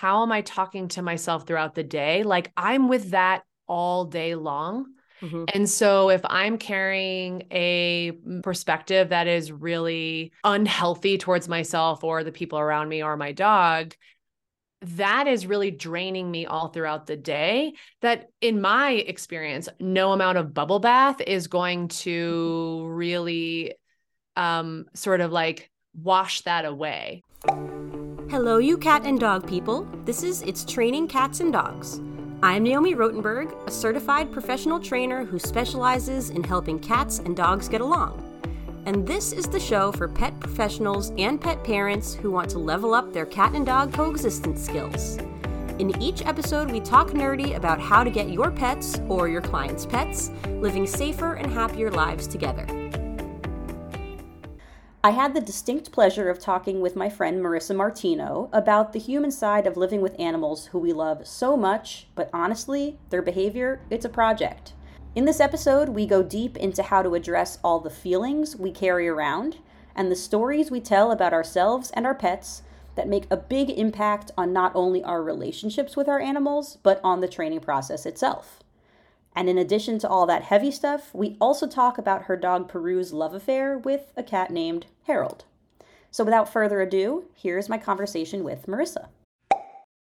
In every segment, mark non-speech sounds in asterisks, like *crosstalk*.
how am I talking to myself throughout the day? Like I'm with that all day long. Mm-hmm. And so if I'm carrying a perspective that is really unhealthy towards myself or the people around me or my dog, that is really draining me all throughout the day. That, in my experience, no amount of bubble bath is going to really um, sort of like wash that away. Hello, you cat and dog people. This is It's Training Cats and Dogs. I'm Naomi Rotenberg, a certified professional trainer who specializes in helping cats and dogs get along. And this is the show for pet professionals and pet parents who want to level up their cat and dog coexistence skills. In each episode, we talk nerdy about how to get your pets or your clients' pets living safer and happier lives together. I had the distinct pleasure of talking with my friend Marissa Martino about the human side of living with animals who we love so much, but honestly, their behavior, it's a project. In this episode, we go deep into how to address all the feelings we carry around and the stories we tell about ourselves and our pets that make a big impact on not only our relationships with our animals, but on the training process itself. And in addition to all that heavy stuff, we also talk about her dog Peru's love affair with a cat named Harold. So without further ado, here's my conversation with Marissa.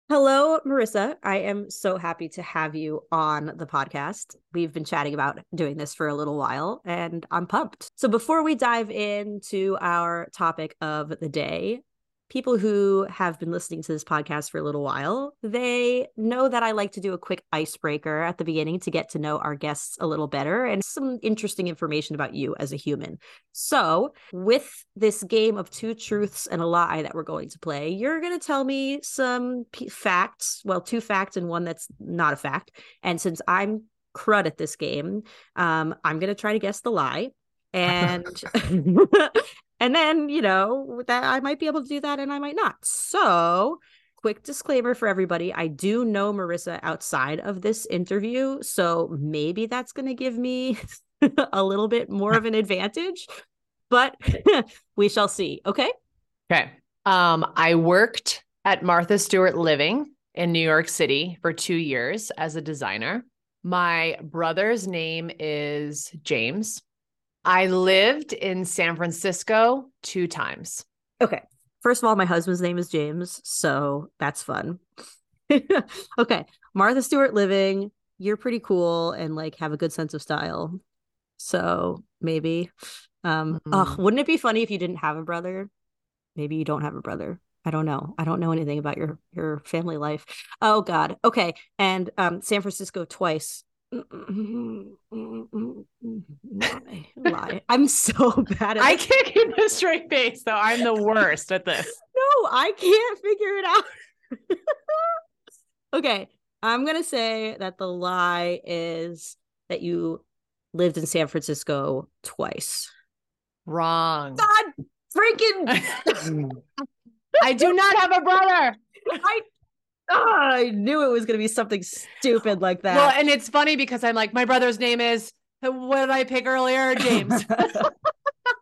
Hello, Marissa. I am so happy to have you on the podcast. We've been chatting about doing this for a little while, and I'm pumped. So, before we dive into our topic of the day, people who have been listening to this podcast for a little while, they know that I like to do a quick icebreaker at the beginning to get to know our guests a little better and some interesting information about you as a human. So, with this game of two truths and a lie that we're going to play, you're going to tell me some p- facts, well, two facts and one that's not a fact. And since I'm crud at this game, um, I'm going to try to guess the lie *laughs* and *laughs* *laughs* And then, you know, that I might be able to do that and I might not. So, quick disclaimer for everybody I do know Marissa outside of this interview. So, maybe that's going to give me *laughs* a little bit more of an advantage, but *laughs* we shall see. Okay. Okay. Um, I worked at Martha Stewart Living in New York City for two years as a designer. My brother's name is James. I lived in San Francisco two times. Okay. First of all, my husband's name is James, so that's fun. *laughs* okay. Martha Stewart living. You're pretty cool and like have a good sense of style. So maybe. Um mm-hmm. oh, wouldn't it be funny if you didn't have a brother? Maybe you don't have a brother. I don't know. I don't know anything about your your family life. Oh God. Okay. And um San Francisco twice lie. I'm so bad at I can't keep a straight face though. I'm the worst at this. No, I can't figure it out. okay. I'm gonna say that the lie is that you lived in San Francisco twice. Wrong. God freaking I do not have a brother. I oh, I knew it was going to be something stupid oh, like that. Well, and it's funny because I'm like, my brother's name is, what did I pick earlier? James. *laughs*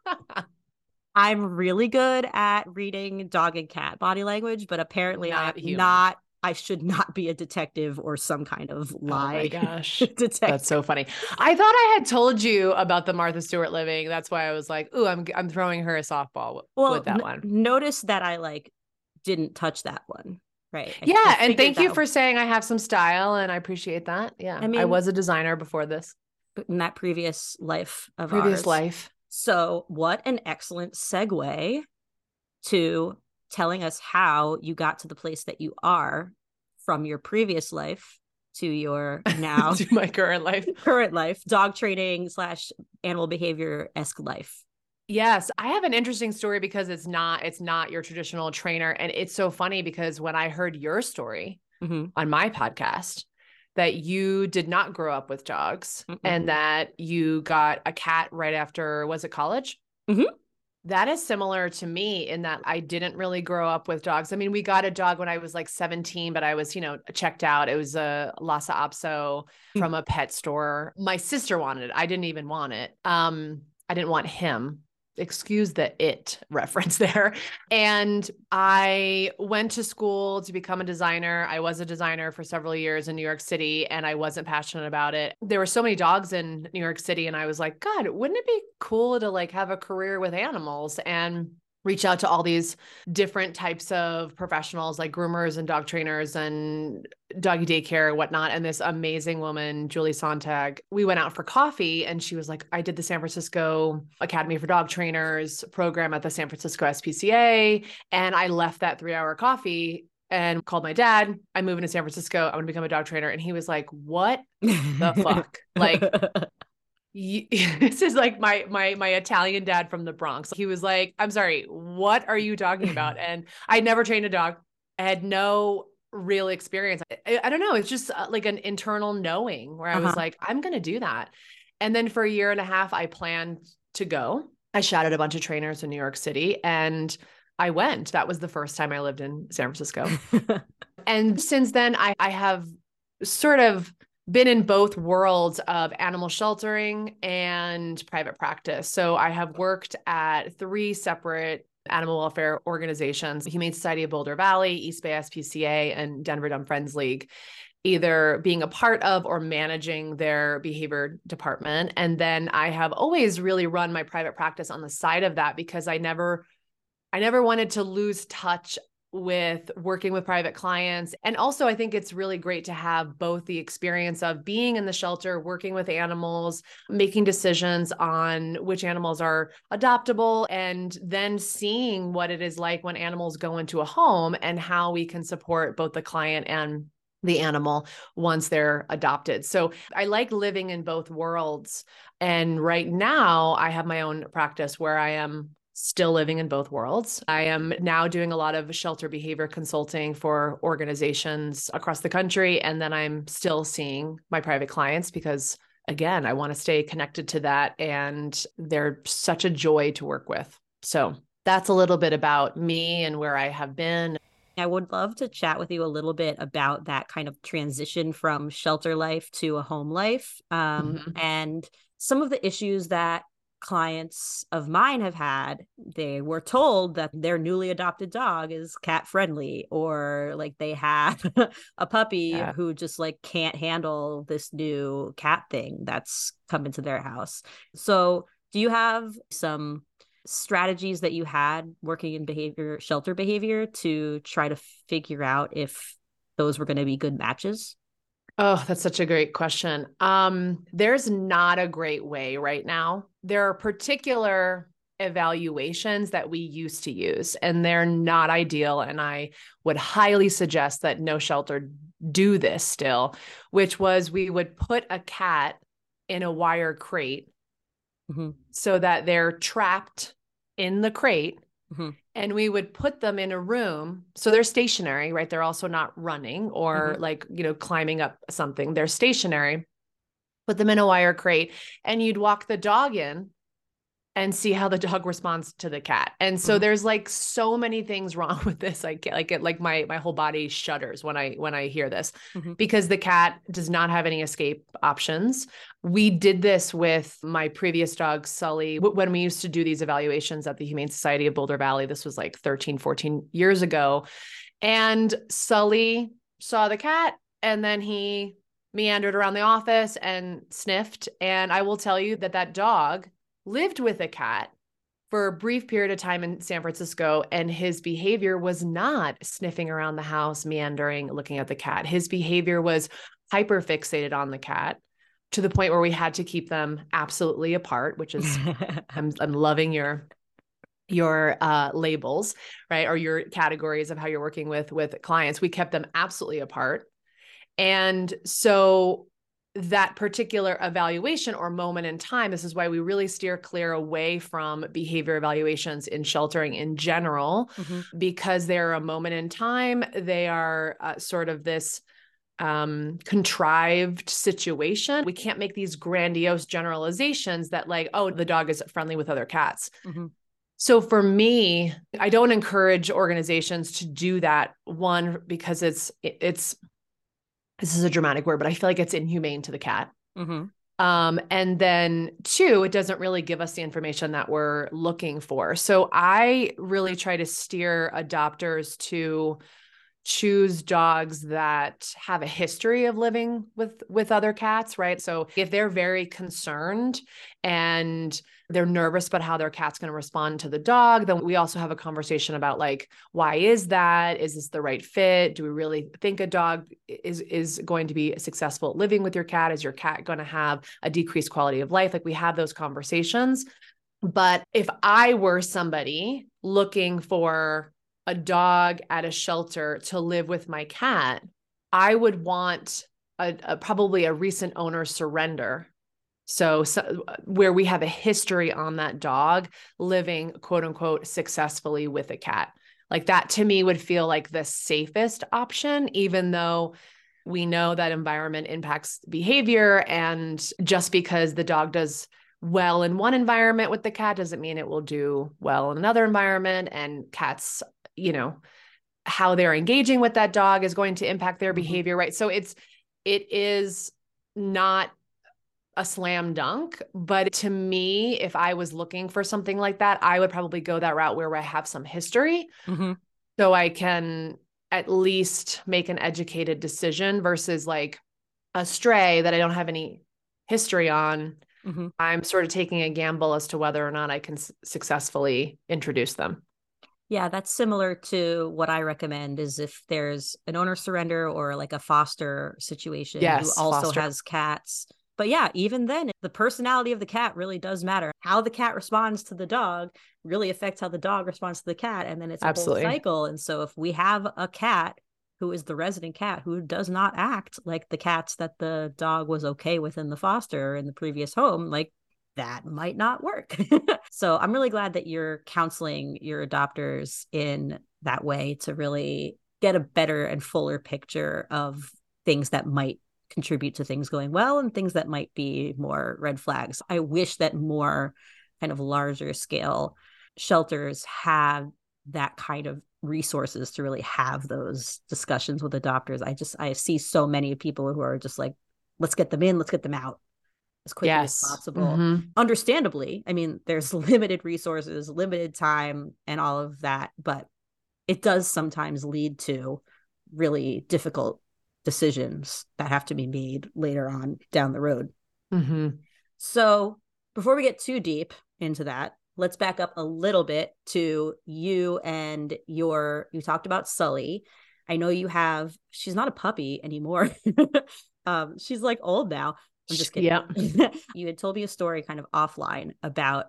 *laughs* I'm really good at reading dog and cat body language, but apparently not I'm human. not. I should not be a detective or some kind of lie. Oh my *laughs* gosh. detective. That's so funny. I thought I had told you about the Martha Stewart living. That's why I was like, "Ooh, I'm I'm throwing her a softball well, with that n- one." Notice that I like didn't touch that one. Right. I yeah. And thank you for saying I have some style and I appreciate that. Yeah. I mean, I was a designer before this. In that previous life of previous ours. life. So, what an excellent segue to telling us how you got to the place that you are from your previous life to your *laughs* now to my current life *laughs* current life dog training slash animal behavior esque life Yes, I have an interesting story because it's not it's not your traditional trainer and it's so funny because when I heard your story mm-hmm. on my podcast that you did not grow up with dogs mm and that you got a cat right after was it college? Mm-hmm. That is similar to me in that I didn't really grow up with dogs. I mean, we got a dog when I was like 17, but I was, you know, checked out. It was a Lhasa Apso mm. from a pet store. My sister wanted it. I didn't even want it. Um, I didn't want him excuse the it reference *laughs* there. And I went to school to become a designer. I was a designer for several years in New York City and I wasn't passionate about it. There were so many dogs in New York City and I was like, God, wouldn't it be cool to like have a career with animals? And reach out to all these different types of professionals like groomers and dog trainers and doggy daycare and whatnot. And this amazing woman, Julie Sontag, we went out for coffee and she was like, I did the San Francisco Academy for Dog Trainers program at the San Francisco SPCA. And I left that three hour coffee and called my dad. I'm moving to San Francisco. I'm going to become a dog trainer. And he was like, What the *laughs* fuck? Like, *laughs* *laughs* this is like my my my Italian dad from the Bronx. He was like, "I'm sorry, what are you talking about?" *laughs* And I never trained a dog. I had no real experience. I, I don't know. It's just uh, like an internal knowing where I uh-huh. was like, "I'm going to do that." And then for a year and a half, I planned to go. I shadowed a bunch of trainers in New York City, and I went. That was the first time I lived in San Francisco. *laughs* and since then, I I have sort of been in both worlds of animal sheltering and private practice. So I have worked at three separate animal welfare organizations Humane Society of Boulder Valley, East Bay SPCA, and Denver Dumb Friends League, either being a part of or managing their behavior department. And then I have always really run my private practice on the side of that because I never. I never wanted to lose touch with working with private clients. And also, I think it's really great to have both the experience of being in the shelter, working with animals, making decisions on which animals are adoptable, and then seeing what it is like when animals go into a home and how we can support both the client and the animal once they're adopted. So I like living in both worlds. And right now, I have my own practice where I am still living in both worlds. I am now doing a lot of shelter behavior consulting for organizations across the country. And then I'm still seeing my private clients because, again, I want to stay connected to that. And they're such a joy to work with. So that's a little bit about me and where I have been. I would love to chat with you a little bit about that kind of transition from shelter life to a home life um, mm-hmm. and some of the issues that clients of mine have had they were told that their newly adopted dog is cat friendly or like they have *laughs* a puppy yeah. who just like can't handle this new cat thing that's come into their house so do you have some strategies that you had working in behavior shelter behavior to try to figure out if those were going to be good matches Oh, that's such a great question. Um, there's not a great way right now. There are particular evaluations that we used to use, and they're not ideal. And I would highly suggest that no shelter do this still, which was we would put a cat in a wire crate mm-hmm. so that they're trapped in the crate. Mm-hmm and we would put them in a room so they're stationary right they're also not running or mm-hmm. like you know climbing up something they're stationary put them in a wire crate and you'd walk the dog in and see how the dog *laughs* responds to the cat. And so mm-hmm. there's like so many things *laughs* wrong with this. I get like it like my my whole body shudders when I when I hear this mm-hmm. because the cat does not have any escape options. We did this with my previous dog Sully when we used to do these evaluations at the Humane Society of Boulder Valley. This was like 13 14 years ago. And Sully saw the cat and then he meandered around the office and sniffed and I will tell you that that dog lived with a cat for a brief period of time in San Francisco, and his behavior was not sniffing around the house, meandering, looking at the cat. His behavior was hyper fixated on the cat to the point where we had to keep them absolutely apart, which is *laughs* I'm I'm loving your your uh, labels, right? Or your categories of how you're working with with clients. We kept them absolutely apart. And so that particular evaluation or moment in time. This is why we really steer clear away from behavior evaluations in sheltering in general, mm-hmm. because they're a moment in time. They are uh, sort of this um contrived situation we can't make these grandiose generalizations that like oh the dog is friendly with other cats mm-hmm. so for me i don't encourage organizations to do that one because it's it's this is a dramatic word, but I feel like it's inhumane to the cat. Mm-hmm. Um, and then two, it doesn't really give us the information that we're looking for. So I really try to steer adopters to choose dogs that have a history of living with with other cats right? So if they're very concerned and they're nervous about how their cat's going to respond to the dog then we also have a conversation about like why is that? Is this the right fit? Do we really think a dog is is going to be successful at living with your cat? Is your cat going to have a decreased quality of life? Like we have those conversations. But if i were somebody looking for a dog at a shelter to live with my cat, I would want a, a probably a recent owner surrender. So, so, where we have a history on that dog living quote unquote successfully with a cat. Like that to me would feel like the safest option, even though we know that environment impacts behavior. And just because the dog does well in one environment with the cat doesn't mean it will do well in another environment. And cats you know how they're engaging with that dog is going to impact their mm-hmm. behavior right so it's it is not a slam dunk but to me if i was looking for something like that i would probably go that route where i have some history mm-hmm. so i can at least make an educated decision versus like a stray that i don't have any history on mm-hmm. i'm sort of taking a gamble as to whether or not i can s- successfully introduce them yeah, that's similar to what I recommend is if there's an owner surrender or like a foster situation yes, who also foster. has cats. But yeah, even then, the personality of the cat really does matter. How the cat responds to the dog really affects how the dog responds to the cat. And then it's a Absolutely. whole cycle. And so if we have a cat who is the resident cat who does not act like the cats that the dog was okay with in the foster in the previous home, like that might not work. *laughs* so I'm really glad that you're counseling your adopters in that way to really get a better and fuller picture of things that might contribute to things going well and things that might be more red flags. I wish that more kind of larger scale shelters have that kind of resources to really have those discussions with adopters. I just I see so many people who are just like let's get them in, let's get them out as quickly yes. as possible. Mm-hmm. Understandably, I mean, there's *laughs* limited resources, limited time, and all of that, but it does sometimes lead to really difficult decisions that have to be made later on down the road. Mm-hmm. So, before we get too deep into that, let's back up a little bit to you and your. You talked about Sully. I know you have. She's not a puppy anymore. *laughs* um, she's like old now, I'm just kidding. Yeah. *laughs* you had told me a story kind of offline about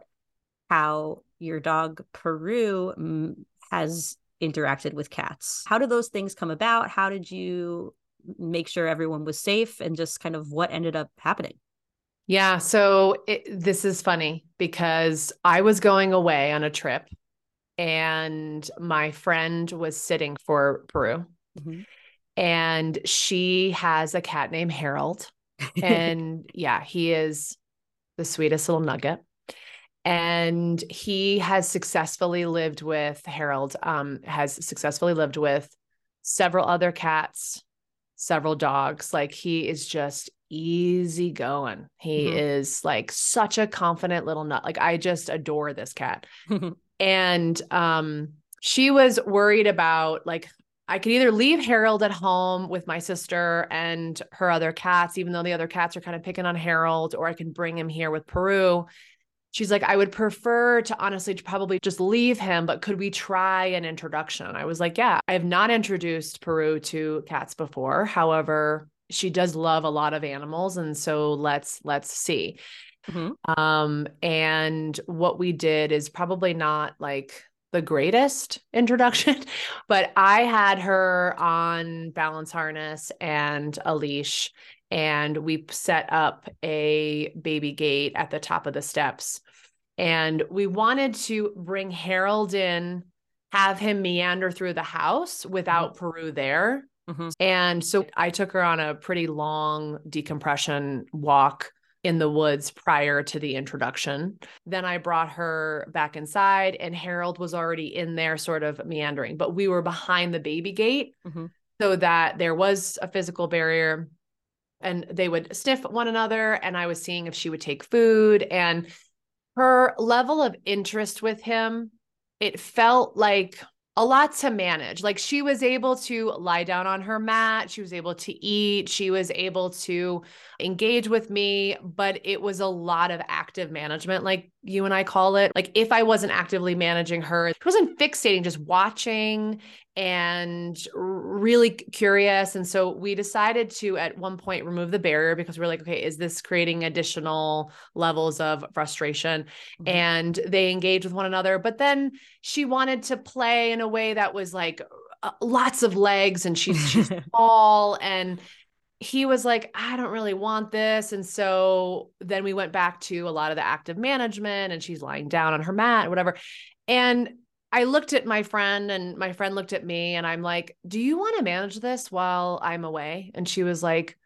how your dog Peru mm, has interacted with cats. How did those things come about? How did you make sure everyone was safe and just kind of what ended up happening? Yeah, so it, this is funny because I was going away on a trip and my friend was sitting for Peru. Mm-hmm. And she has a cat named Harold *laughs* and yeah, he is the sweetest little nugget. And he has successfully lived with Harold, um, has successfully lived with several other cats, several dogs. Like he is just easy going. He mm-hmm. is like such a confident little nut. Like I just adore this cat. *laughs* and um she was worried about like I could either leave Harold at home with my sister and her other cats, even though the other cats are kind of picking on Harold, or I can bring him here with Peru. She's like, I would prefer to honestly probably just leave him, but could we try an introduction? I was like, yeah, I have not introduced Peru to cats before. However, she does love a lot of animals. And so let's let's see. Mm-hmm. Um, and what we did is probably not like the greatest introduction, *laughs* but I had her on balance harness and a leash, and we set up a baby gate at the top of the steps. And we wanted to bring Harold in, have him meander through the house without mm-hmm. Peru there. Mm-hmm. And so I took her on a pretty long decompression walk in the woods prior to the introduction. Then I brought her back inside, and Harold was already in there, sort of meandering, but we were behind the baby gate mm-hmm. so that there was a physical barrier. and they would sniff one another and I was seeing if she would take food and her level of interest with him it felt like a lot to manage. Like she was able to lie down on her mat, she was able to eat, she was able to engage with me, but it was a lot of active management, like you and I call it. Like if I wasn't actively managing her, it wasn't fixating, just watching and really curious. And so we decided to at one point remove the barrier because we are like, okay, is this creating additional levels of frustration? Mm-hmm. And they engage with one another. But then she wanted to play in a way that was like uh, lots of legs and she's she's *laughs* tall and he was like, I don't really want this. And so then we went back to a lot of the active management and she's lying down on her mat whatever. And I looked at my friend and my friend looked at me and I'm like, "Do you want to manage this while I'm away?" And she was like,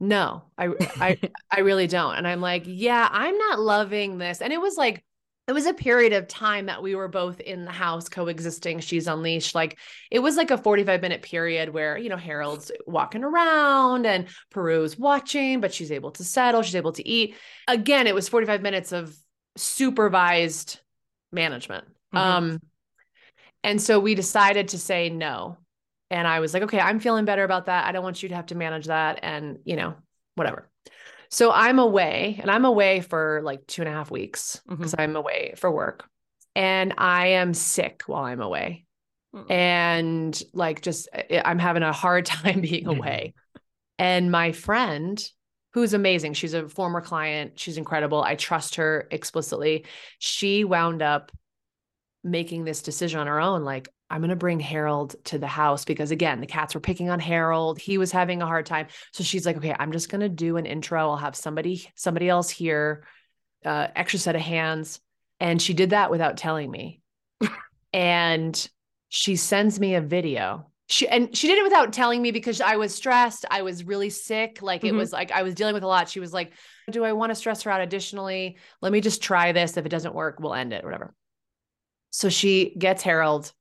"No, I I *laughs* I really don't." And I'm like, "Yeah, I'm not loving this." And it was like it was a period of time that we were both in the house coexisting. She's unleashed. Like it was like a 45 minute period where, you know, Harold's walking around and Peru's watching, but she's able to settle, she's able to eat. Again, it was 45 minutes of supervised management. Mm-hmm. Um and so we decided to say no. And I was like, okay, I'm feeling better about that. I don't want you to have to manage that. And, you know, whatever. So I'm away and I'm away for like two and a half weeks because mm-hmm. I'm away for work. And I am sick while I'm away. Mm-hmm. And like, just I'm having a hard *laughs* time being away. *laughs* and my friend, who's amazing, she's a former client, she's incredible. I trust her explicitly. She wound up making this decision on her own like i'm going to bring harold to the house because again the cats were picking on harold he was having a hard time so she's like okay i'm just going to do an intro i'll have somebody somebody else here uh, extra set of hands and she did that without telling me and she sends me a video she and she did it without telling me because I was stressed. I was really sick. Like mm-hmm. it was like I was dealing with a lot. She was like, "Do I want to stress her out additionally? Let me just try this. If it doesn't work, we'll end it, whatever." So she gets Harold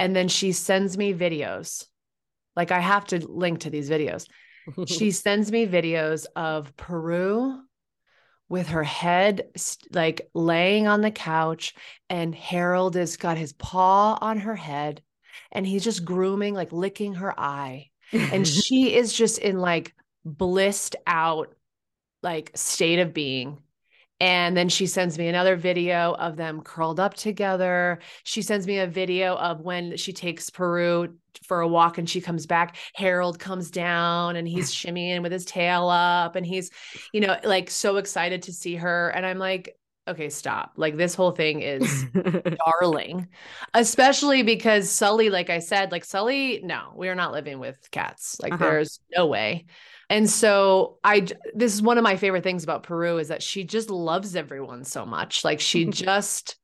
and then she sends me videos. Like I have to link to these videos. *laughs* she sends me videos of Peru with her head like laying on the couch and Harold has got his paw on her head and he's just grooming like licking her eye and *laughs* she is just in like blissed out like state of being and then she sends me another video of them curled up together. She sends me a video of when she takes Peru for a walk and she comes back. Harold comes down and he's *laughs* shimmying with his tail up and he's, you know, like so excited to see her. And I'm like, okay, stop. Like this whole thing is *laughs* darling, especially because Sully, like I said, like Sully, no, we are not living with cats. Like uh-huh. there's no way. And so I this is one of my favorite things about Peru is that she just loves everyone so much. Like she *laughs* just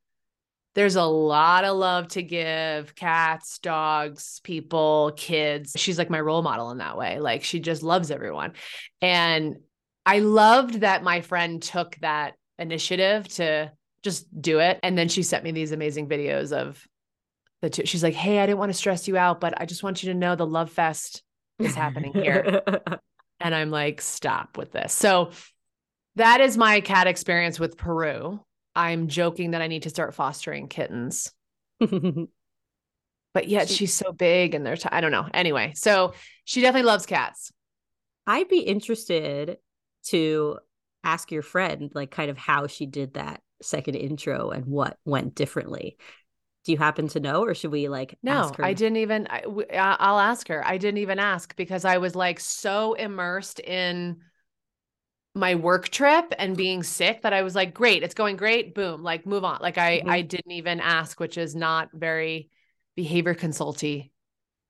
there's a lot of love to give cats, dogs, people, kids. She's like my role model in that way. Like she just loves everyone. And I loved that my friend took that initiative to just do it. And then she sent me these amazing videos of the two. She's like, Hey, I didn't want to stress you out, but I just want you to know the love fest is happening here. *laughs* And I'm like, stop with this. So that is my cat experience with Peru. I'm joking that I need to start fostering kittens. *laughs* but yet she, she's so big and they're, t- I don't know. Anyway, so she definitely loves cats. I'd be interested to ask your friend, like, kind of how she did that second intro and what went differently do you happen to know or should we like no i didn't even I, i'll ask her. I didn't even ask because i was like so immersed in my work trip and being sick that i was like great it's going great boom like move on. Like i mm-hmm. i didn't even ask which is not very behavior consulty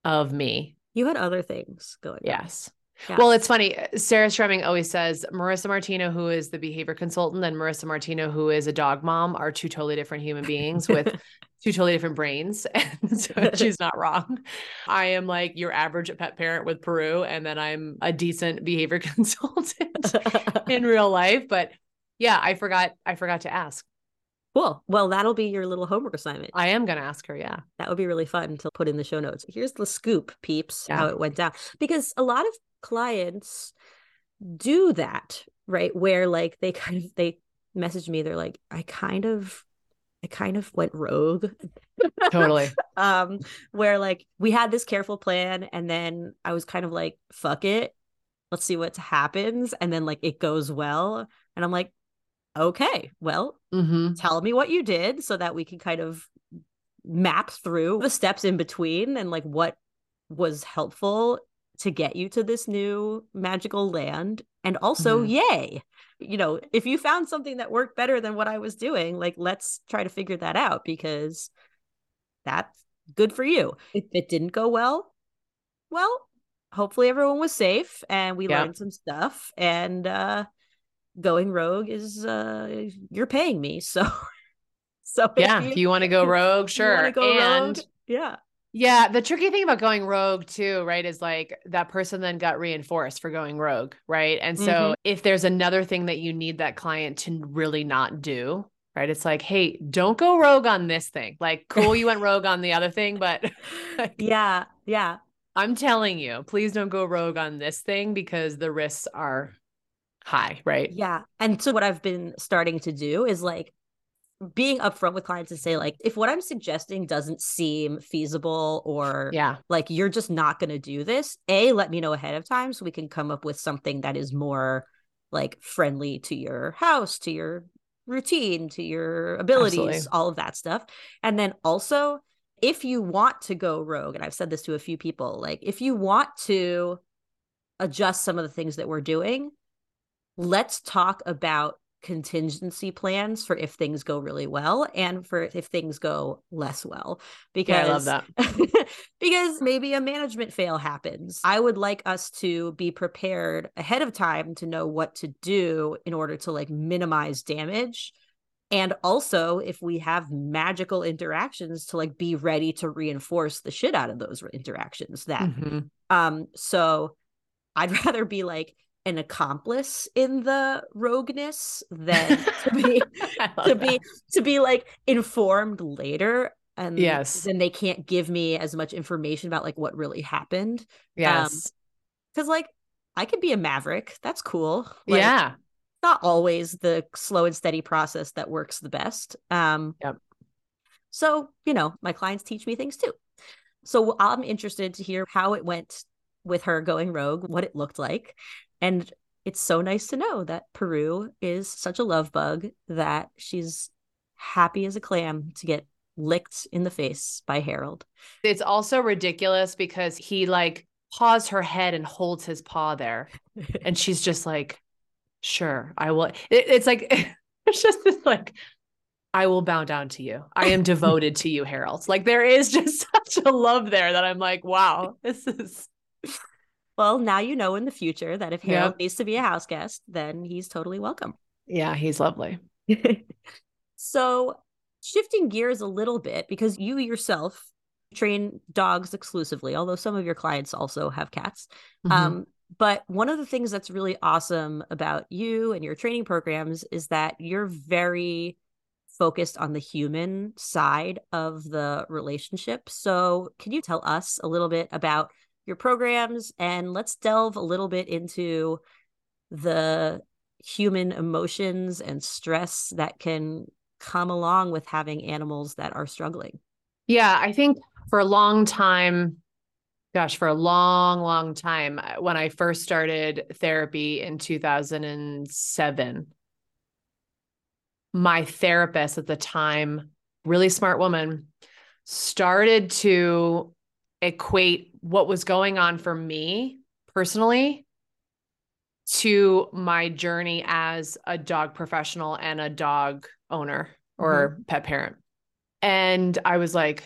of me. You had other things going on. yes yeah. Well, it's funny. Sarah Stremming always says Marissa Martino, who is the behavior consultant, and Marissa Martino, who is a dog mom, are two totally different human beings with *laughs* two totally different brains. *laughs* And so *laughs* she's not wrong. I am like your average pet parent with Peru, and then I'm a decent behavior consultant in real life. But yeah, I forgot. I forgot to ask. Cool. Well, that'll be your little homework assignment. I am going to ask her. Yeah. That would be really fun to put in the show notes. Here's the scoop, peeps, yeah. how it went down. Because a lot of clients do that, right? Where like they *laughs* kind of they message me, they're like, I kind of I kind of went rogue. Totally. *laughs* um, where like we had this careful plan and then I was kind of like, fuck it. Let's see what happens. And then like it goes well. And I'm like, okay, well, mm-hmm. tell me what you did so that we can kind of map through the steps in between and like what was helpful to get you to this new magical land and also mm-hmm. yay you know if you found something that worked better than what i was doing like let's try to figure that out because that's good for you if it didn't go well well hopefully everyone was safe and we yep. learned some stuff and uh going rogue is uh you're paying me so *laughs* so yeah if you, you want to go rogue sure go and rogue, yeah yeah, the tricky thing about going rogue too, right, is like that person then got reinforced for going rogue, right? And so mm-hmm. if there's another thing that you need that client to really not do, right? It's like, hey, don't go rogue on this thing. Like, cool, you went rogue on the other thing, but *laughs* yeah, yeah. I'm telling you, please don't go rogue on this thing because the risks are high, right? Yeah. And so what I've been starting to do is like being upfront with clients and say like if what i'm suggesting doesn't seem feasible or yeah like you're just not going to do this a let me know ahead of time so we can come up with something that is more like friendly to your house to your routine to your abilities Absolutely. all of that stuff and then also if you want to go rogue and i've said this to a few people like if you want to adjust some of the things that we're doing let's talk about contingency plans for if things go really well and for if things go less well because yeah, I love that. *laughs* because maybe a management fail happens. I would like us to be prepared ahead of time to know what to do in order to like minimize damage. And also if we have magical interactions to like be ready to reinforce the shit out of those interactions that mm-hmm. um so i'd *laughs* rather be like an accomplice in the rogueness than *laughs* to be to be to be like informed later and yes. then they can't give me as much information about like what really happened. Um, yes. because um, like i could be a maverick. That's cool. Like, yeah. not always the slow and steady process that works the best. Um yep. so you know my clients teach me things too. So i'm interested to hear how it went with her going rogue what it looked like and it's so nice to know that Peru is such a love bug that she's happy as a clam to get licked in the face by Harold. It's also ridiculous because he like paws her head and holds his paw there. *laughs* and she's just like, sure, I will. It, it's like, *laughs* it's just this like, I will bow down to you. I am devoted to you, Harold. Like there is just *laughs* such a love there that I'm like, wow, this is well, now you know in the future that if Harold yep. needs to be a house guest, then he's totally welcome. Yeah, he's lovely. *laughs* so, shifting gears a little bit, because you yourself train dogs exclusively, although some of your clients also have cats. Mm-hmm. Um, but one of the things that's really awesome about you and your training programs is that you're very focused on the human side of the relationship. So, can you tell us a little bit about your programs and let's delve a little bit into the human emotions and stress that can come along with having animals that are struggling. Yeah, I think for a long time, gosh, for a long, long time, uh, when I first started therapy in 2007, my therapist at the time, really smart woman, started to equate what was going on for me personally to my journey as a dog professional and a dog owner or mm-hmm. pet parent. And I was like,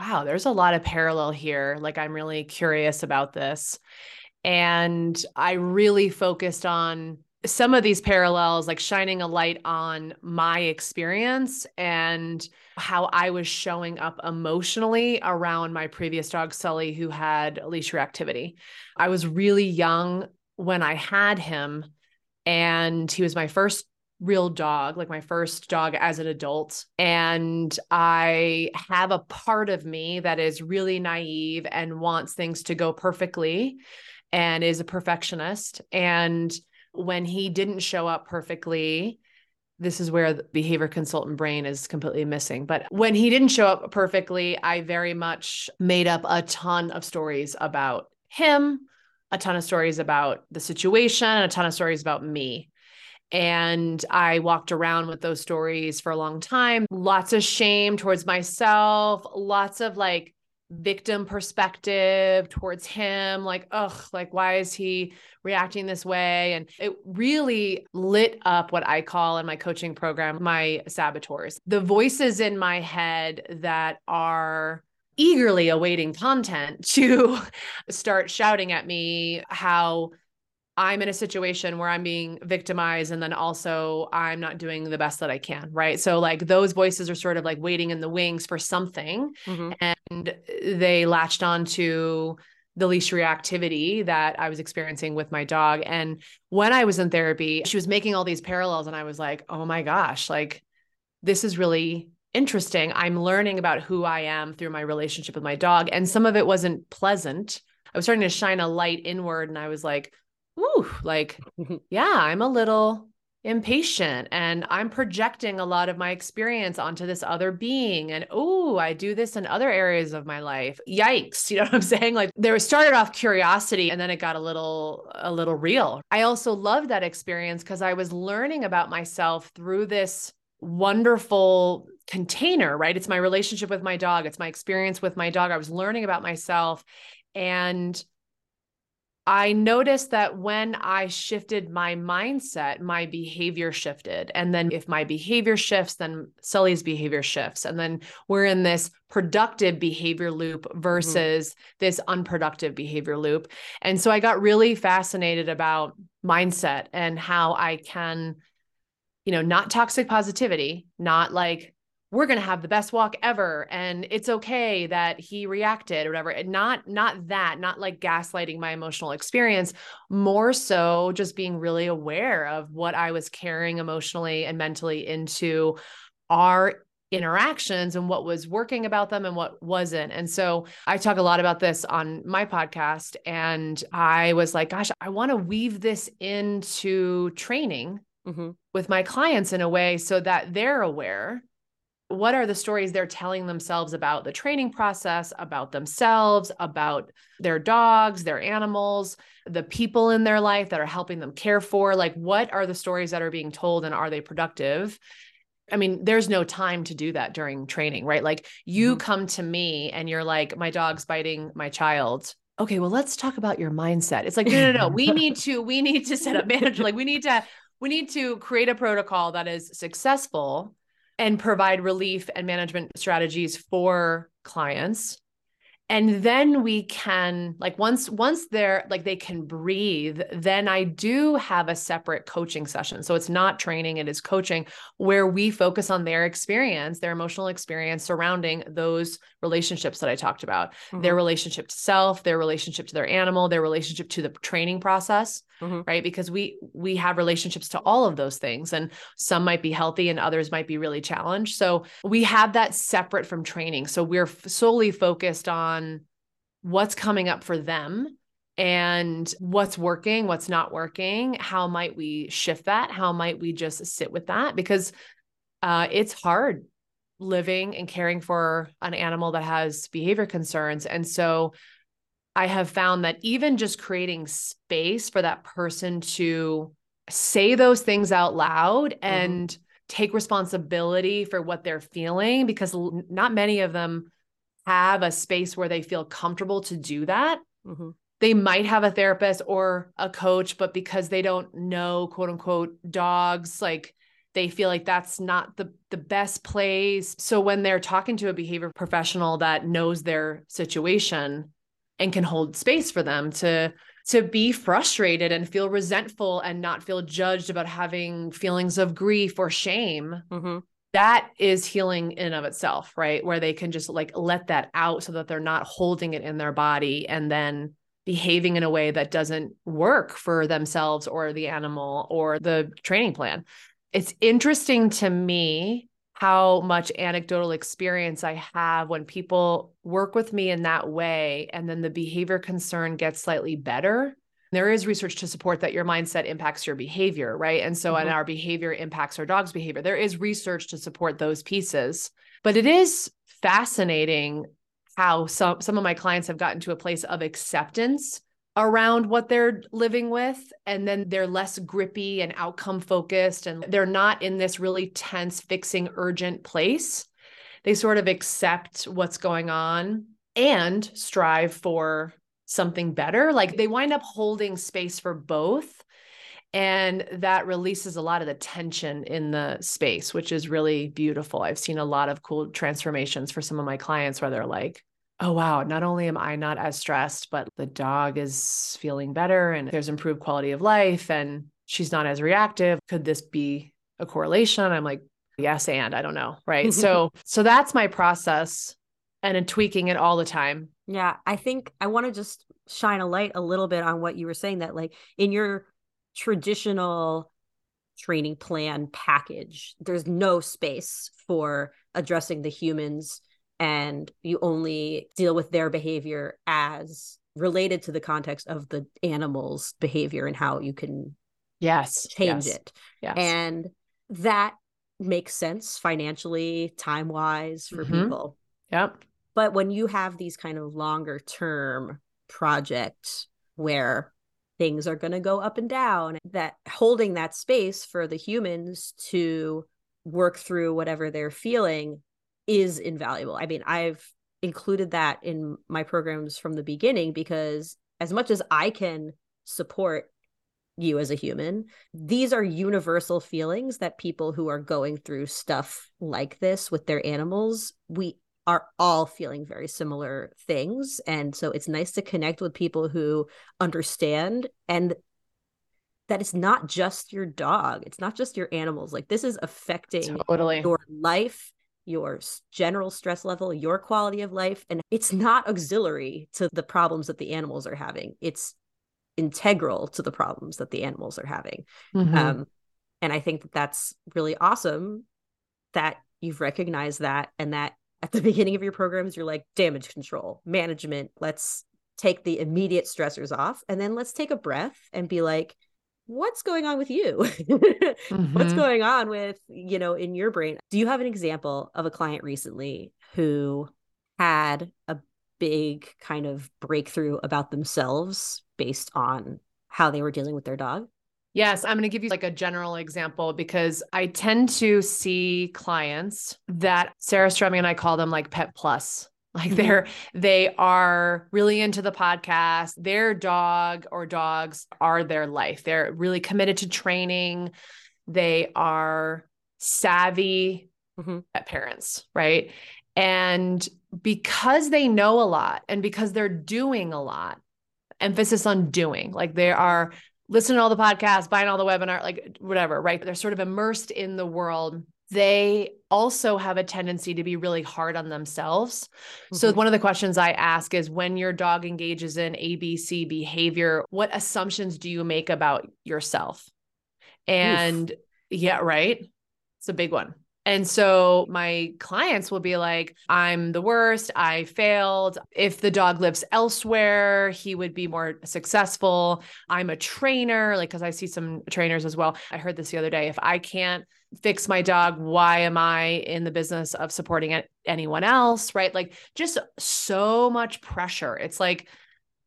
wow, there's a lot of parallel here. Like, I'm really curious about this. And I really focused on some of these parallels, like shining a light on my experience and how I was showing up emotionally around my previous dog, Sully, who had leash reactivity. I was really young when I had him, and he was my first real dog, like my first dog as an adult. And I have a part of me that is really naive and wants things to go perfectly and is a perfectionist. And when he didn't show up perfectly, this is where the behavior consultant brain is completely missing. But when he didn't show up perfectly, I very much made up a ton of stories about him, a ton of stories about the situation, a ton of stories about me. And I walked around with those stories for a long time. Lots of shame towards myself, lots of like victim perspective towards him like ugh like why is he reacting this way? And it really lit up what i call in my coaching program my saboteurs the voices in my head that are eagerly awaiting content *laughs* to start shouting at me how I'm in a situation where I'm being victimized and then also I'm not doing the best that I can, right? So like those voices are sort of like waiting in the wings for something mm-hmm. and they latched on to the leash reactivity that I was experiencing with my dog and when I was in therapy, she was making all these parallels and I was like, "Oh my gosh, like this is really interesting. I'm learning about who I am through my relationship with my dog and some of it wasn't pleasant. I was starting to shine a light inward and I was like, ooh, like, yeah, I'm a little impatient and I'm projecting a lot of my experience onto this other being. And oh, I do this in other areas of my life. Yikes. *laughs* You know what I'm saying? Like there was started off curiosity and then it got a little, a little real. I also loved that experience because I was learning about myself through this wonderful container, right? It's my relationship with my dog. It's my experience with my dog. I was learning about myself and I noticed that when I shifted my mindset, my behavior shifted. And then if my behavior shifts, then Sully's behavior shifts. And then we're in this productive behavior loop mm-hmm. versus mm-hmm. this unproductive behavior loop. And so I got really fascinated about mindset and how I can, you know, not toxic positivity, not like we're going to have the best walk ever and it's okay that he reacted or whatever and not not that not like gaslighting my emotional experience more so just being really aware of what i was carrying emotionally and mentally into our interactions and what was working about them and what wasn't. And so I talk a lot about this on my podcast. And I was like, gosh, I want to weave this into training mm-hmm. with my clients in a way so that they're aware what are the stories they're telling themselves about the training process, about themselves, about their dogs, their animals, the people in their life that are helping them care for? Like, what are the stories that are being told and are they productive? I mean, there's no time to do that during training, right? Like, you mm-hmm. come to me and you're like, my dog's biting my child. Okay, well, let's talk about your mindset. It's like, no, no, no. we need to, we need to set up manager. Like, we need to, we need to create a protocol that is successful and provide relief and management strategies for clients. And then we can like once once they're like they can breathe then i do have a separate coaching session. So it's not training it is coaching where we focus on their experience their emotional experience surrounding those relationships that i talked about. Mm-hmm. their relationship to self their relationship to their animal their relationship to the training process mm-hmm. right because we we have relationships to all of those things and some might be healthy and others might be really challenged so we have that separate from training so we're solely focused on what's coming up for them and what's working, what's not working. How might we shift that? How might we just sit with that? Because uh, it's hard living and caring for an animal that has behavior concerns. And so I have found that even just creating space for that person to say those things out loud mm-hmm. and mm-hmm. take responsibility for what they're feeling, because not many of them have a space where they feel comfortable to do that. Mm-hmm. They might have a therapist or a coach, but because they don't know, quote unquote, dogs, like they feel like that's not the the best place. So when they're talking to a behavior professional that knows their situation, and can hold space for them to to be frustrated and feel resentful and not feel judged about having feelings of grief or shame. Mm-hmm. that is healing in of itself right? Where they can just like let that out so that they're not holding it in their body and then behaving in a way that doesn't work for themselves or the animal or the training plan. It's interesting to me how much anecdotal experience I have when people work with me in that way and then the behavior concern gets slightly better there is research to support that your mindset impacts your behavior, right? And so, mm-hmm. and our behavior impacts our dog's behavior. There is research to support those pieces. But it is fascinating how some some of my clients have gotten to a place of acceptance around what they're living with and then they're less grippy and outcome focused and they're not in this really tense fixing urgent place. They sort of accept what's going on and strive for something better. Like they wind up holding space for both and that releases a lot of the tension in the space which is really beautiful. I've seen a lot of cool transformations for some of my clients where they're like oh wow. Not only am i not as stressed but the dog is feeling better and there's improved quality of life and she's not as reactive. Could this be a correlation? I'm like yes and i don't know right? *laughs* So so that's my process and in tweaking it all the time. Yeah i think i want to just shine a light a little bit on what you were saying that like in your traditional training plan package there's no space for addressing the humans and you only deal with their behavior as related to the context of the animal's behavior and how you can yes change yes, it yes. and that makes sense financially time wise for mm-hmm. people yep but when you have these kind of longer term projects where things are going to go up and down that holding that space for the humans to work through whatever they're feeling is invaluable. I mean, I've included that in my programs from the beginning because as much as I can support you as a human, these are universal feelings that people who are going through stuff like this with their animals, we are all feeling very similar things. And so it's nice to connect with people who understand and that it's not just your dog, it's not just your animals. Like this is affecting totally. your life your general stress level, your quality of life. And it's not auxiliary to the problems that the animals are having. It's integral to the problems that the animals are having. Mm-hmm. Um, and I think that that's really awesome that you've recognized that and that at the *laughs* beginning of your programs, you're like damage control, management. Let's take the immediate stressors off and then let's take a breath and be like, what's going on with you? *laughs* Mm-hmm. what's going on with you know in your brain? Do you have an example of a client recently who had a big kind of breakthrough about themselves based on how they were dealing with their dog? Yes, I'm going to give you like a general example because I tend to see clients that Sarah Stremming and I call them like pet plus like mm-hmm. they're they are really into the podcast. Their dog or dogs are their life. They're really committed to training. They are savvy mm-hmm. parents right? And because they know a lot and because they're doing a lot emphasis on doing like they are listening to all the podcasts buying all the webinar like whatever right? They're sort of immersed in the world they also have a tendency to be really hard on themselves. Mm-hmm. So, one of the questions I ask is when your dog engages in ABC behavior, what assumptions do you make about yourself? And Oof. yeah, right. It's a big one. And so my clients will be like, I'm the worst. I failed. If the dog lives elsewhere, he would be more successful. I'm a trainer, like, because I see some trainers as well. I heard this the other day. If I can't fix my dog, why am I in the business of supporting anyone else? Right. Like, just so much pressure. It's like,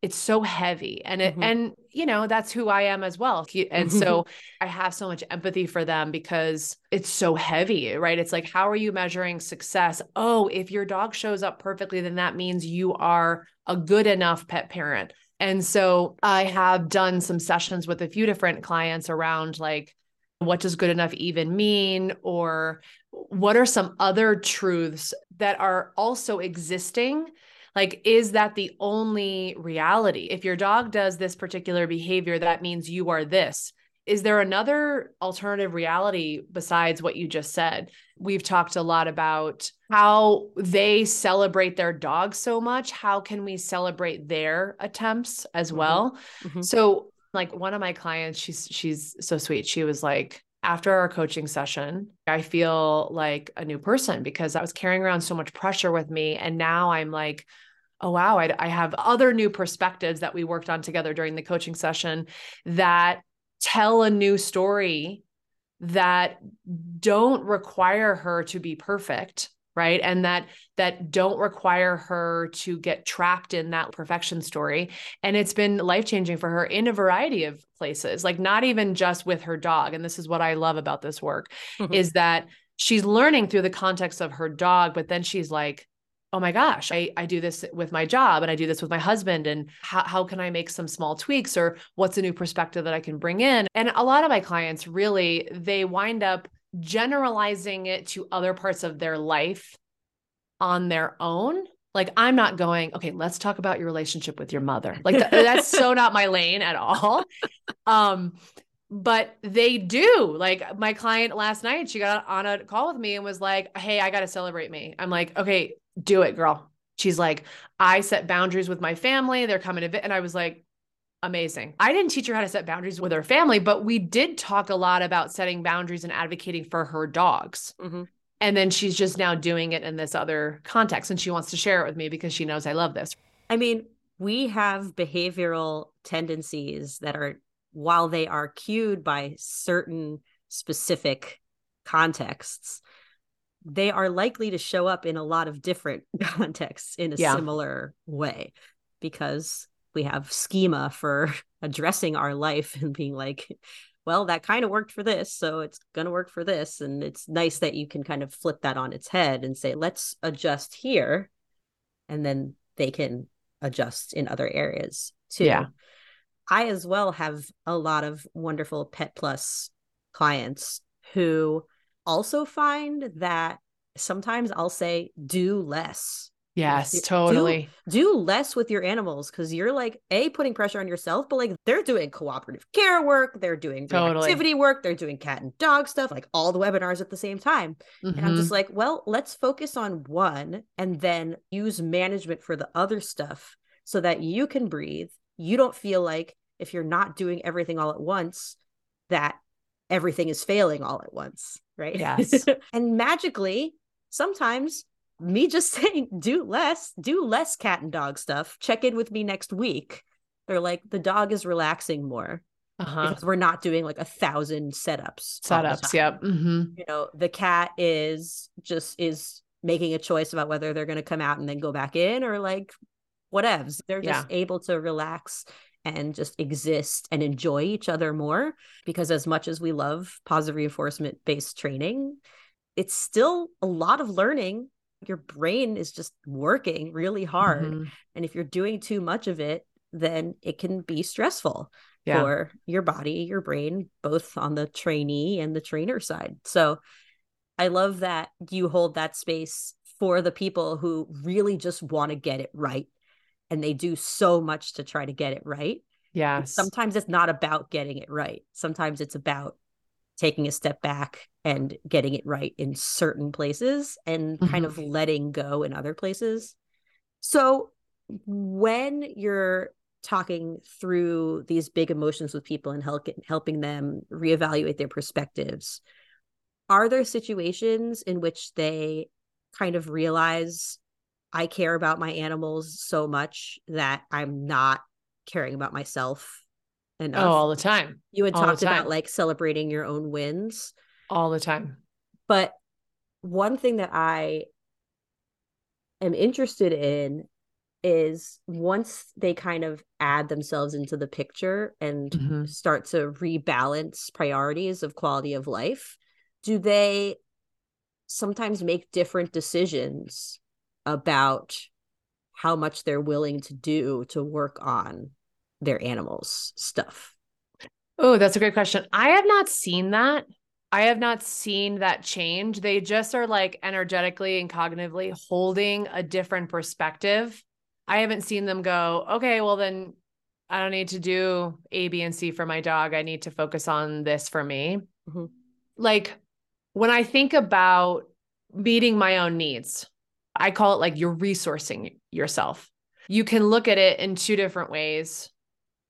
it's so heavy and it mm-hmm. and you know that's who i am as well and *laughs* so i have so much empathy for them because it's so heavy right? It's like how are you measuring success? Oh if your dog shows up perfectly then that means you are a good enough pet parent. And so i have done some sessions with a few different clients around like what does good enough even mean? Or what are some other truths that are also existing like, is that the only reality? If your dog does this particular behavior, that means you are this. Is there another alternative reality besides what you just said? We've talked a lot about how they celebrate their dog so much. How can we celebrate their attempts as mm-hmm. well? Mm-hmm. So, like one of my clients, she's she's so sweet. She was like, after our coaching session, I feel like a new person because I was carrying around so much pressure with me. And now I'm like oh wow I, I have other new perspectives that we worked on together during the coaching session that tell a new story that don't require her to be perfect right? And that that don't require her to get trapped in that perfection story. And it's been life changing for her in a variety of places like not even just with her dog. And this is what i love about this work mm-hmm. is that she's learning through the context of her dog but then she's like oh my gosh, I, I do this with my job and I do this with my husband. And how, how can I make some small tweaks or what's a new perspective that I can bring in? And a lot of my clients really, they wind up generalizing it to other parts of their life on their own. Like, I'm not going, okay, let's talk about your relationship with your mother. Like, th- that's *laughs* so not my lane at all. Um, but they do. Like, my client last night, she got on a call with me and was like, hey, I got to celebrate me. I'm like, okay, do it, girl. She's like, I set boundaries with my family. They're coming to, and I was like, amazing. I didn't teach her how to set boundaries with her family, but we did talk a lot about setting boundaries and advocating for her dogs. Mm-hmm. And then she's just now doing it in this other context. And she wants to share it with me because she knows I love this. I mean, we have behavioral tendencies that are, while they are cued by certain specific contexts, they are likely to show up in a lot of different *laughs* contexts in a yeah. similar way because we have schema for *laughs* addressing our life and being like well that kind of worked for this so it's going to work for this. And it's nice that you can kind of flip that on its head and say let's adjust here and then they can adjust in other areas too. Yeah. I as well have a lot of wonderful pet plus clients who also find that sometimes I'll say do less. Yes, totally. Do, do less with your animals because you're like a putting pressure on yourself, but like they're doing cooperative care work, they're doing totally. activity work, they're doing cat and dog stuff, like all the webinars at the same time. Mm-hmm. And I'm just mm-hmm. like, well, let's focus on one and then use management for the other stuff so that you can breathe. You don't feel like if you're not doing everything all at once, that everything is failing all at once, right? Yes. *laughs* and magically, sometimes me just *laughs* saying do less, do less cat and dog stuff. Check in with me next week. They're like the dog is relaxing more. Uh-huh. Because we're not doing like a thousand setups. Setups, yep. Mm-hmm. You know, the cat is just is making a choice about whether they're going to come out and then go back in or like whatevs. They're just yeah. able to relax and just exist and enjoy each other more. Because as much as we love positive reinforcement based training, it's still a lot of learning. Your brain is just working really hard. Mm-hmm. And if you're doing too much of it, then it can be stressful yeah. for your body, your brain, both on the trainee and the trainer side. So I love that you hold that space for the people who really just want to get it right and they do so much to try to get it right. Yeah. Sometimes it's not about getting it right. Sometimes it's about taking a step back and getting it right in certain places and mm-hmm. kind of letting go in other places. So when you're talking through these big emotions with people and help, helping them reevaluate their perspectives, are there situations in which they kind of realize I care about my animals so much that I'm not caring about myself enough. Oh, all the time. You had all talked about like celebrating your own wins all the time. But one thing that I am interested in is once they kind of add themselves into the picture and mm-hmm. start to rebalance priorities of quality of life, do they sometimes make different decisions about how much they're willing to do to work on their animals stuff? Oh, that's a great question. I have not seen that. I have not seen that change. They just are like energetically and cognitively holding a different perspective. I haven't seen them go, okay, well, then I don't need to do A, B, and C for my dog. I need to focus on this for me. Mm-hmm. Like when I think about meeting my own needs, I call it like you're resourcing yourself. You can look at it in two different ways.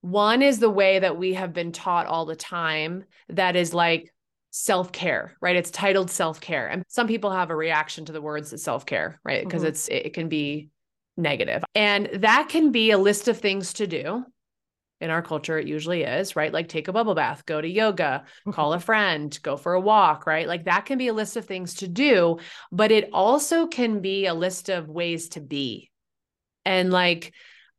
One is the way that we have been taught all the time that is like self care, right? It's titled self care. And some people have a reaction to the words self care, right? Because mm-hmm. it's, it can be negative. And that can be a list of things to do. In our culture, it usually is, right? Like take a bubble bath, go to yoga, *laughs* call a friend, go for a walk, right? Like that can be a list of things to do, but it also can be a list of ways to be. And like,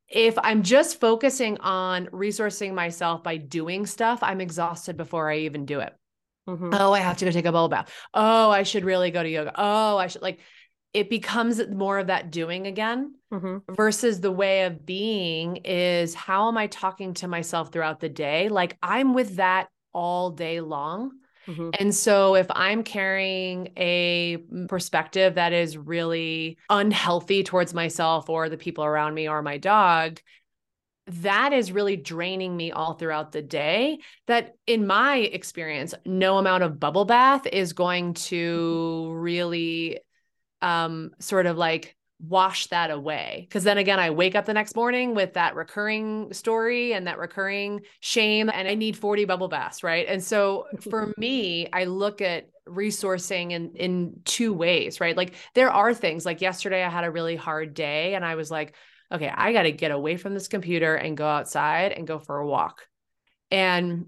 if I'm just focusing on resourcing myself by doing stuff, I'm exhausted before I even do it. Mm-hmm. Oh, I have to go take a bubble bath. Oh, I should really go to yoga. Oh, I should like it becomes more of that doing again mm-hmm. versus the way of being is how am I talking to myself throughout the day? Like I'm with that all day long. Mm-hmm. And so if I'm carrying a perspective that is really unhealthy towards myself or the people around me or my dog, that is really draining me all throughout the day. That, in my experience, no amount of bubble bath is going to really um, sort of like wash that away. Cause then again, I wake up the next morning with that recurring story and that recurring shame, and I need 40 bubble baths. Right. And so *laughs* for me, I look at resourcing in in two ways, right? Like there are things like yesterday I had a really hard day and I was like, okay, I got to get away from this computer and go outside and go for a walk. And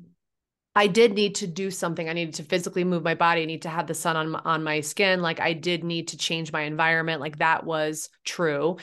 I did need to do something. I needed to physically move my body. I need to have the sun on on my skin. Like I did need to change my environment. Like that was true.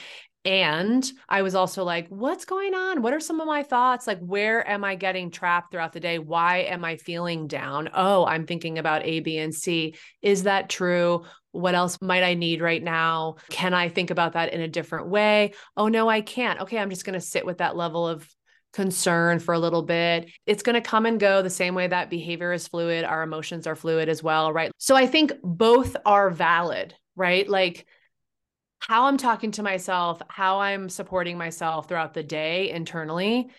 And I was also like, what's going on? What are some of my thoughts? Like, where am I getting trapped throughout the day? Why am I feeling down? Oh, I'm thinking about A, B, and C. Is that true? What else might I need right now? Can I think about that in a different way? Oh, no, I can't. Okay, I'm just going to sit with that level of concern for a little bit. It's going to come and go the same way that behavior is fluid, our emotions are fluid as well, right? So I think both are valid, right? Like how I'm talking to myself, how I'm supporting myself throughout the day internally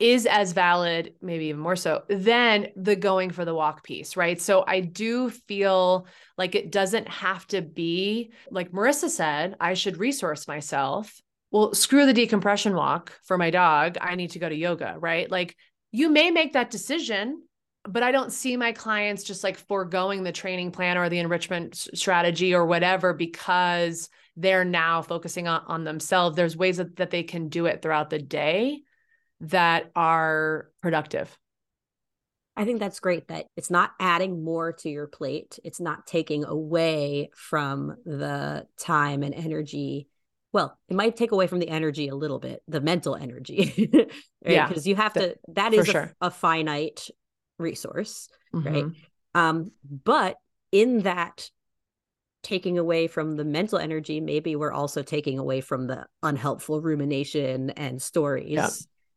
is as valid, maybe even more so, than the going for the walk piece, right? So I do feel like it doesn't have to be like Marissa said, I should resource myself well, screw the decompression walk for my dog. I need to go to yoga, right? Like you may make that decision, but I don't see my clients just like foregoing the training plan or the enrichment strategy or whatever because they're now focusing on, on themselves. There's ways that, that they can do it throughout the day that are productive. I think that's great that it's not adding more to your plate. It's not taking away from the time and energy well, it might take away from the energy a little bit, the mental energy. *laughs* right? Yeah. Because you have to, that is sure. a, a, finite resource, mm-hmm. right? Um, but in that taking away from the mental energy, maybe we're also taking away from the unhelpful rumination and stories. Yeah.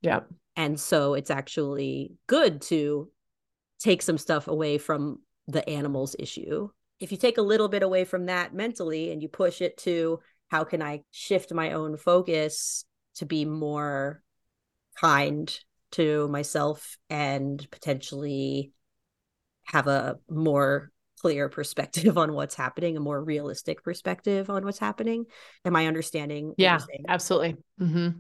yeah. And so it's actually good to take some stuff away from the animal's issue. If you take a little bit away from that mentally and you push it to how can I shift my own focus to be more kind to myself and potentially have a more clear perspective *laughs* on what's happening, a more realistic perspective on what's happening. Am I understanding? Yeah, absolutely. Mm-hmm.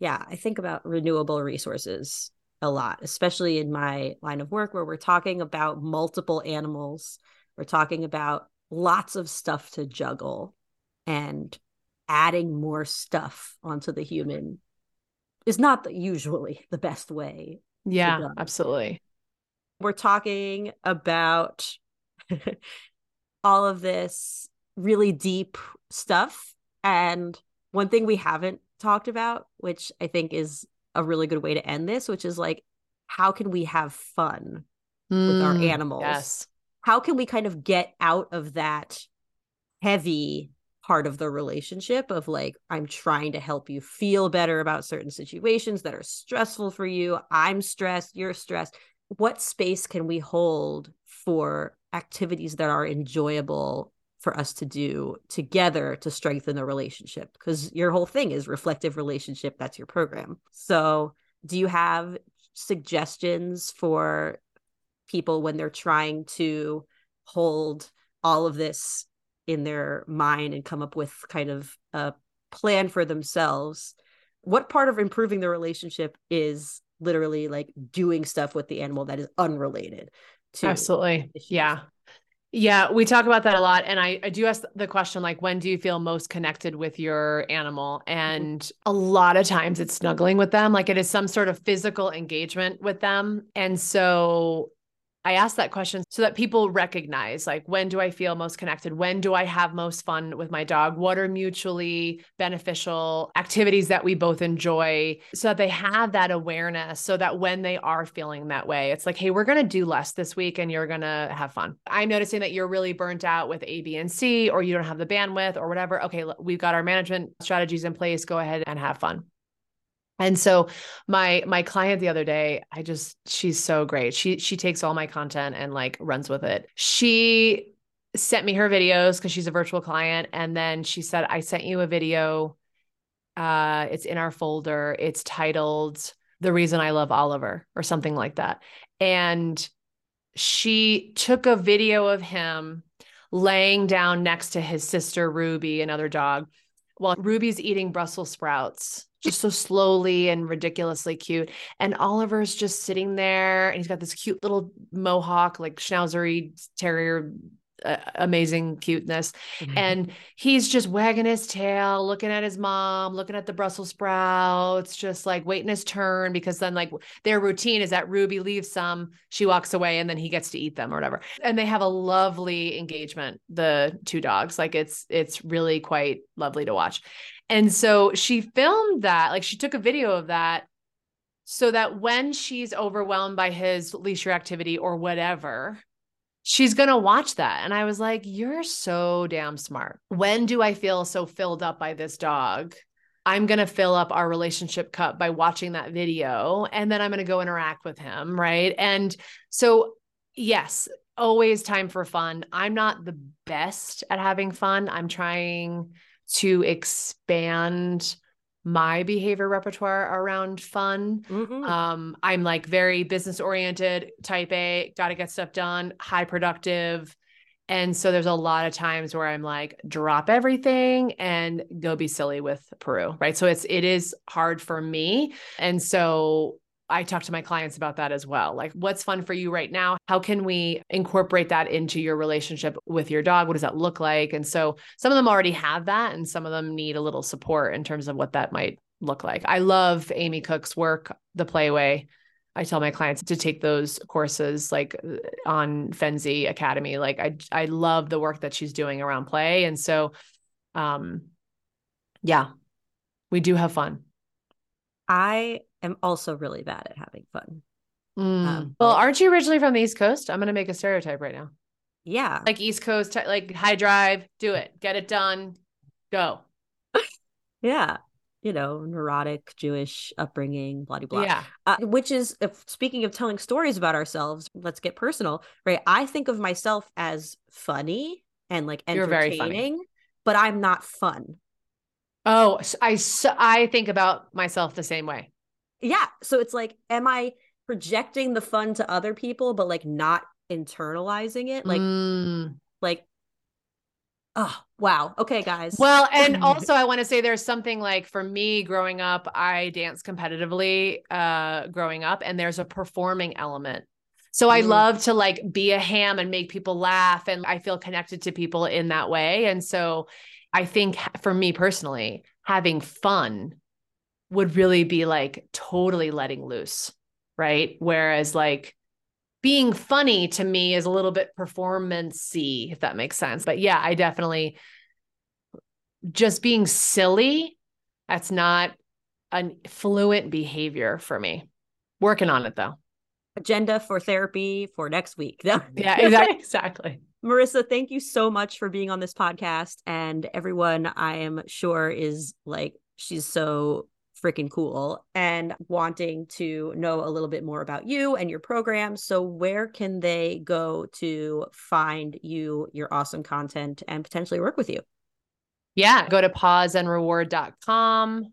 Yeah, I think about renewable resources a lot, especially in my line of work where we're talking about multiple animals. We're talking about lots of stuff to juggle and adding more stuff onto the human is not the, usually the best way. Yeah, absolutely. We're talking about *laughs* all of this really deep stuff. And one thing we haven't talked about, which I think is a really good way to end this, which is like, how can we have fun mm, with our mm, animals? Yes. How can we kind of get out of that heavy part of the relationship of like i'm trying to help you feel better about certain situations that are stressful for you. I'm stressed you're stressed. What space can we hold for activities that are enjoyable for us to do together to strengthen the relationship? Because your whole thing is reflective relationship that's your program. So do you have suggestions for people when they're trying to hold all of this in their mind and come up with kind of a plan for themselves what part of improving the relationship is literally like doing stuff with the animal that is unrelated to absolutely issues? yeah Yeah, we talk about that a lot. And I, I do ask the question like, when do you feel most connected with your animal? Mm-hmm. And a lot of times it's snuggling with them, like it is some sort of physical engagement with them. And so I ask that question so that people recognize like when do I feel most connected? When do I have most fun with my dog? What are mutually beneficial activities that we both enjoy so that they have that awareness so that when they are feeling that way, it's like, hey, we're going to do less this week and you're going to have fun. I'm noticing that you're really burnt out with A, B, and C, or you don't have the bandwidth or whatever. Okay, we've got our management strategies in place. Go ahead and have fun. And so my my client the other day, I just she's so great. She she takes all my content and like runs with it. She sent me her videos cuz she's a virtual client and then she said I sent you a video uh it's in our folder. It's titled The Reason I Love Oliver or something like that. And she took a video of him laying down next to his sister Ruby, another dog, while Ruby's eating Brussels sprouts just so slowly and ridiculously cute. And Oliver's just sitting there and he's got this cute little mohawk, like schnauzery terrier uh, amazing cuteness. Mm-hmm. And he's just wagging his tail, looking at his mom, looking at the Brussels sprouts, just like waiting his turn because then like their routine is that Ruby leaves some, she walks away and then he gets to eat them or whatever. And they have a lovely engagement, the two dogs. Like it's it's really quite lovely to watch. And so she filmed that, like she took a video of that so that when she's overwhelmed by his leash reactivity or whatever, she's going to watch that. And I was like, you're so damn smart. When do I feel so filled up by this dog? I'm going to fill up our relationship cup by watching that video and then I'm going to go interact with him. Right. And so, yes, always time for fun. I'm not the best at having fun. I'm trying to expand my behavior repertoire around fun. Mm-hmm. Um, I'm like very business oriented, type A, got to get stuff done, high productive. And so there's a lot of times where I'm like, drop everything and go be silly with Peru. Right. So it's, it is hard for me. And so I talk to my clients about that as well. Like, what's fun for you right now? How can we incorporate that into your relationship with your dog? What does that look like? And so some of them already have that, and some of them need a little support in terms of what that might look like. I love Amy Cook's work, The Playway. I tell my clients to take those courses like on Fenzi Academy. Like I I love the work that she's doing around play. And so um yeah, we do have fun. I am also really bad at having fun. Mm. Um, well, aren't you originally from the East Coast? I'm going to make a stereotype right now. Yeah. Like East Coast, like high drive, do it, get it done, go. *laughs* yeah. You know, neurotic Jewish upbringing, blah, blah, blah. Yeah. Uh, which is, if, speaking of telling stories about ourselves, let's get personal, right? I think of myself as funny and like entertaining, but I'm not fun. Oh, I, I think about myself the same way yeah. So it's like am i projecting the fun to other people but like not internalizing it? Like mm. like oh wow. Okay guys. Well and *laughs* also i want to say there's something like for me growing up i danced competitively uh growing up and there's a performing element. So I mm. love to like be a ham and make people laugh and I feel connected to people in that way. And so I think for me personally having fun would really be like totally letting loose, right? Whereas like being funny to me is a little bit performancey, if that makes sense. But yeah, I definitely just being silly, that's not a fluent behavior for me. Working on it though. Agenda for therapy for next week. *laughs* yeah, exactly. exactly. Marissa, thank you so much for being on this podcast. And everyone, I am sure, is like, she's so freaking cool and wanting to know a little bit more about you and your program. So, where can they go to find you, your awesome content, and potentially work with you? Yeah, go to pauseandreward.com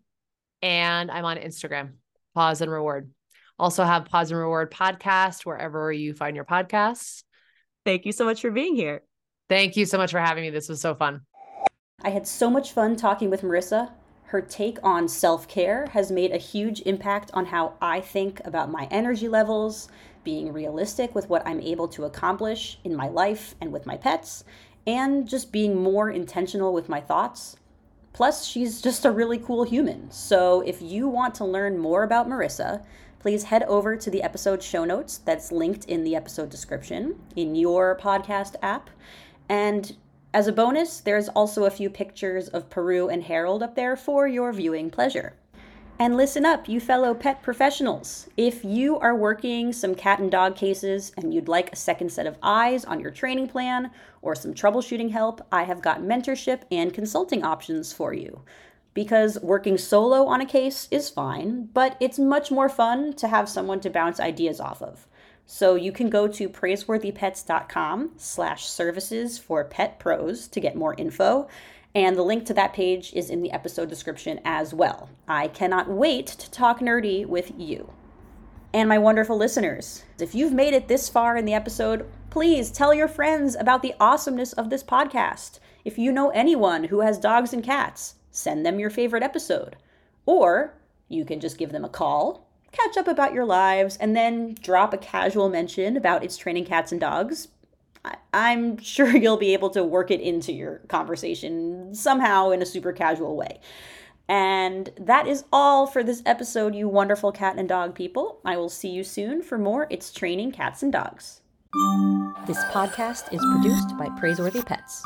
and I'm on Instagram, pause and reward. Also have pause and reward podcast wherever you find your podcasts. Thank you so much for being here. Thank you so much for having me. This was so fun. I had so much fun talking with Marissa Her take on self care has made a huge impact on how I think about my energy levels, being realistic with what I'm able to accomplish in my life and with my pets, and just being more intentional with my thoughts. Plus, she's just a really cool human. So, if you want to learn more about Marissa, please head over to the episode show notes that's linked in the episode description in your podcast app. And as a bonus, there's also a few pictures of Peru and Harold up there for your viewing pleasure. And listen up, you fellow pet professionals. If you are working some cat and dog cases and you'd like a second set of eyes on your training plan or some troubleshooting help, I have got mentorship and consulting options for you. Because working solo on a case is fine, but it's much more fun to have someone to bounce ideas off of. So you can go to praiseworthypets.com slash services for pet pros to get more info. And the link to that page is in the episode description as well. I cannot wait to talk nerdy with you. And my wonderful listeners, if you've made it this far in the episode, please tell your friends about the awesomeness of this podcast. If you know anyone who has dogs and cats, send them your favorite episode. Or you can just give them a call catch up about your lives, and then drop a casual mention about its training cats and dogs. I'm *laughs* sure you'll be able to work it into your conversation somehow in a super casual way. And that is all for this episode, you wonderful cat and dog people. I will see you soon for more It's Training Cats and Dogs. This podcast is produced by Praiseworthy Pets.